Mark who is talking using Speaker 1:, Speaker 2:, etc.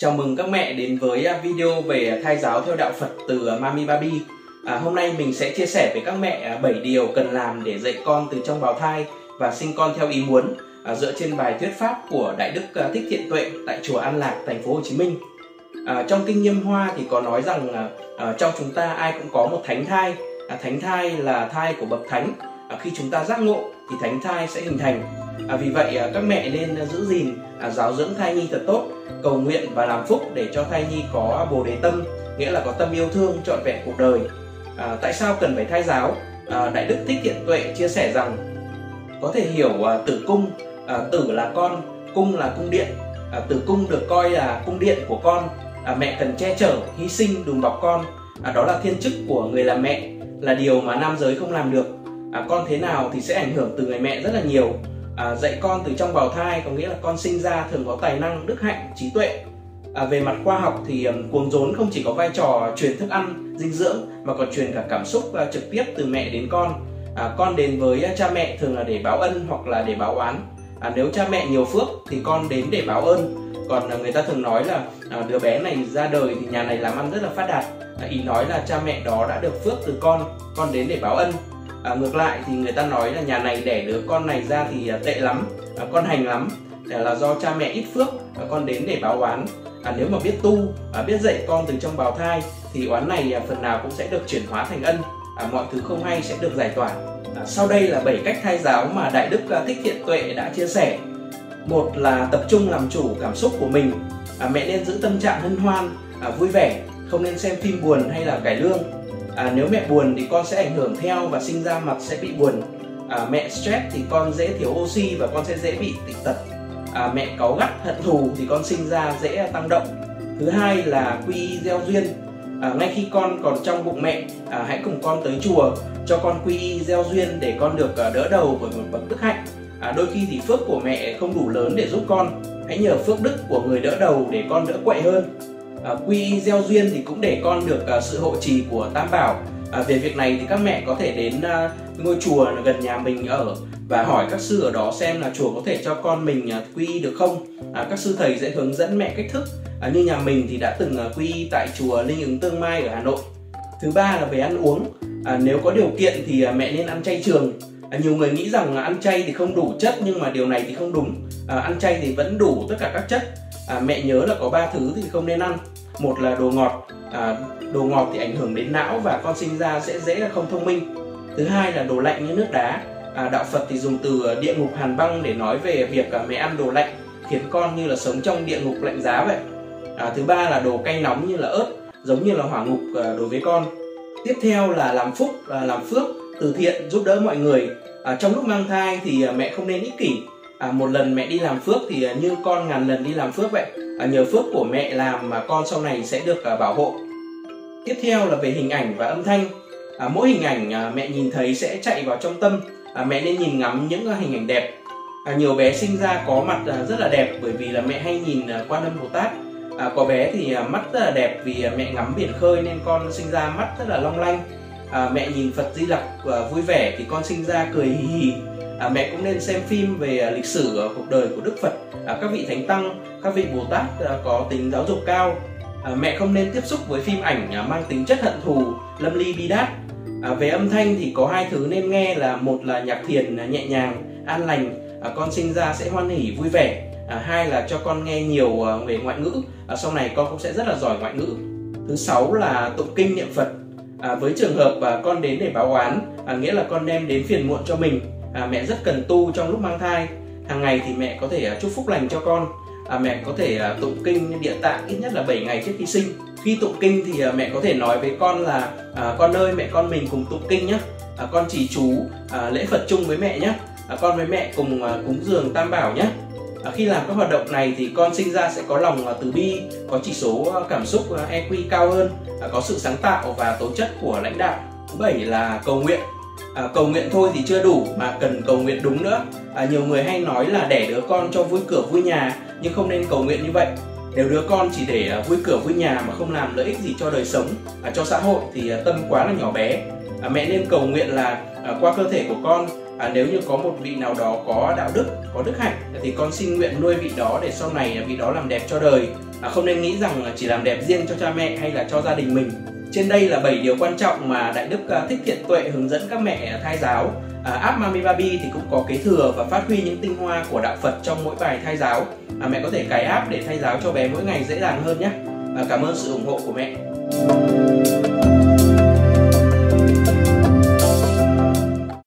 Speaker 1: Chào mừng các mẹ đến với à, video về thai giáo theo đạo Phật từ à, Mami Baby. À, hôm nay mình sẽ chia sẻ với các mẹ à, 7 điều cần làm để dạy con từ trong bào thai và sinh con theo ý muốn à, dựa trên bài thuyết pháp của Đại đức Thích Thiện Tuệ tại chùa An Lạc, thành phố Hồ Chí Minh. À, trong kinh Nghiêm Hoa thì có nói rằng à, trong chúng ta ai cũng có một thánh thai. À, thánh thai là thai của bậc thánh. À, khi chúng ta giác ngộ thì thánh thai sẽ hình thành. À, vì vậy à, các mẹ nên à, giữ gìn à, giáo dưỡng thai nhi thật tốt cầu nguyện và làm phúc để cho thai nhi có bồ đề tâm nghĩa là có tâm yêu thương trọn vẹn cuộc đời. À, tại sao cần phải thai giáo? À, đại đức thích thiện tuệ chia sẻ rằng có thể hiểu à, tử cung à, tử là con cung là cung điện. À, tử cung được coi là cung điện của con. À, mẹ cần che chở hy sinh đùm bọc con. À, đó là thiên chức của người làm mẹ là điều mà nam giới không làm được. À, con thế nào thì sẽ ảnh hưởng từ người mẹ rất là nhiều à, dạy con từ trong bào thai có nghĩa là con sinh ra thường có tài năng đức hạnh trí tuệ. À, về mặt khoa học thì um, cuồng rốn không chỉ có vai trò truyền thức ăn dinh dưỡng mà còn truyền cả cảm xúc uh, trực tiếp từ mẹ đến con. À, con đến với uh, cha mẹ thường là để báo ân hoặc là để báo oán. À, nếu cha mẹ nhiều phước thì con đến để báo ơn. Còn uh, người ta thường nói là uh, đứa bé này ra đời thì nhà này làm ăn rất là phát đạt. À, ý nói là cha mẹ đó đã được phước từ con con đến để báo ân à, ngược lại thì người ta nói là nhà này đẻ đứa con này ra thì à, tệ lắm à, con hành lắm. Là do cha mẹ ít phước à, con đến để báo oán. À, nếu mà biết tu à, biết dạy con từ trong bào thai thì oán này à, phần nào cũng sẽ được chuyển hóa thành ân. À, mọi thứ không hay sẽ được giải tỏa. À, sau đây là 7 cách thai giáo mà đại đức à, thích thiện tuệ đã chia sẻ. Một là tập trung làm chủ cảm xúc của mình. À, mẹ nên giữ tâm trạng hân hoan à, vui vẻ không nên xem phim buồn hay là cải lương à, nếu mẹ buồn thì con sẽ ảnh hưởng theo và sinh ra mặt sẽ bị buồn. À, mẹ stress thì con dễ thiếu oxy và con sẽ dễ bị tịnh tật. À, mẹ cáu gắt hận thù thì con sinh ra dễ tăng động. Thứ hai là quy y gieo duyên. À, ngay khi con còn trong bụng mẹ à, hãy cùng con tới chùa cho con quy y gieo duyên để con được à, đỡ đầu bởi một bậc đức hạnh. À, đôi khi thì phước của mẹ không đủ lớn để giúp con. Hãy nhờ phước đức của người đỡ đầu để con đỡ quậy hơn à, quy gieo duyên thì cũng để con được à, sự hộ trì của tam bảo. À, về việc này thì các mẹ có thể đến à, ngôi chùa gần nhà mình ở và hỏi các sư ở đó xem là chùa có thể cho con mình à, quy được không? À, các sư thầy sẽ hướng dẫn mẹ cách thức. À, như nhà mình thì đã từng à, quy tại chùa linh ứng tương mai ở hà nội. Thứ ba là về ăn uống. À, nếu có điều kiện thì à, mẹ nên ăn chay trường. À, nhiều người nghĩ rằng ăn chay thì không đủ chất nhưng mà điều này thì không đúng. À, ăn chay thì vẫn đủ tất cả các chất. À, mẹ nhớ là có ba thứ thì không nên ăn một là đồ ngọt à, đồ ngọt thì ảnh hưởng đến não và con sinh ra sẽ dễ là không thông minh. Thứ hai là đồ lạnh như nước đá. À, đạo phật thì dùng từ địa ngục hàn băng để nói về việc à, mẹ ăn đồ lạnh khiến con như là sống trong địa ngục lạnh giá vậy. À, thứ ba là đồ cay nóng như là ớt giống như là hỏa ngục à, đối với con. Tiếp theo là làm phúc à, làm phước từ thiện giúp đỡ mọi người. À, trong lúc mang thai thì à, mẹ không nên ích kỷ. À, một lần mẹ đi làm phước thì à, như con ngàn lần đi làm phước vậy. À, nhờ phước của mẹ làm mà con sau này sẽ được à, bảo hộ. Tiếp theo là về hình ảnh và âm thanh. À, mỗi hình ảnh à, mẹ nhìn thấy sẽ chạy vào trong tâm. À, mẹ nên nhìn ngắm những à, hình ảnh đẹp. À, nhiều bé sinh ra có mặt à, rất là đẹp bởi vì là mẹ hay nhìn à, quan âm bồ tát. À, có bé thì à, mắt rất là đẹp vì à, mẹ ngắm biển khơi nên con sinh ra mắt rất là long lanh. À, mẹ nhìn phật di lặc à, vui vẻ thì con sinh ra cười hì hì à, mẹ cũng nên xem phim về à, lịch sử à, cuộc đời của đức phật. À, các vị thánh tăng các vị bồ tát à, có tính giáo dục cao. À, mẹ không nên tiếp xúc với phim ảnh à, mang tính chất hận thù lâm ly bi đát. À, về âm thanh thì có hai thứ nên nghe là một là nhạc thiền à, nhẹ nhàng an lành. À, con sinh ra sẽ hoan hỉ vui vẻ. À, hai là cho con nghe nhiều à, về ngoại ngữ. À, sau này con cũng sẽ rất là giỏi ngoại ngữ. Thứ sáu là tụng kinh niệm phật. À, với trường hợp à, con đến để báo oán à, nghĩa là con đem đến phiền muộn cho mình à, mẹ rất cần tu trong lúc mang thai. Hàng ngày thì mẹ có thể à, chúc phúc lành cho con. À, mẹ có thể à, tụng kinh địa tạng ít nhất là 7 ngày trước khi sinh. Khi tụng kinh thì à, mẹ có thể nói với con là à, con ơi mẹ con mình cùng tụng kinh nhé à, con chỉ chú à, lễ phật chung với mẹ nhé à, con với mẹ cùng à, cúng dường tam bảo nhé à, khi làm các hoạt động này thì con sinh ra sẽ có lòng à, từ bi có chỉ số à, cảm xúc à, EQ cao hơn à, có sự sáng tạo và tố chất của lãnh đạo. Thứ bảy là cầu nguyện à, cầu nguyện thôi thì chưa đủ mà cần cầu nguyện đúng nữa. À, nhiều người hay nói là đẻ đứa con cho vui cửa vui nhà nhưng không nên cầu nguyện như vậy. Nếu đứa con chỉ để à, vui cửa vui nhà mà không làm lợi ích gì cho đời sống à, cho xã hội thì à, tâm quá là nhỏ bé. À, mẹ nên cầu nguyện là à, qua cơ thể của con. À, nếu như có một vị nào đó có đạo đức có đức hạnh thì con xin nguyện nuôi vị đó để sau này vị đó làm đẹp cho đời. À, không nên nghĩ rằng chỉ làm đẹp riêng cho cha mẹ hay là cho gia đình mình trên đây là 7 điều quan trọng mà Đại Đức à, Thích Thiện Tuệ hướng dẫn các mẹ thai giáo. À, app Mami Baby thì cũng có kế thừa và phát huy những tinh hoa của đạo Phật trong mỗi bài thai giáo. À, mẹ có thể cài app để thai giáo cho bé mỗi ngày dễ dàng hơn nhé. À, cảm ơn sự ủng hộ của mẹ.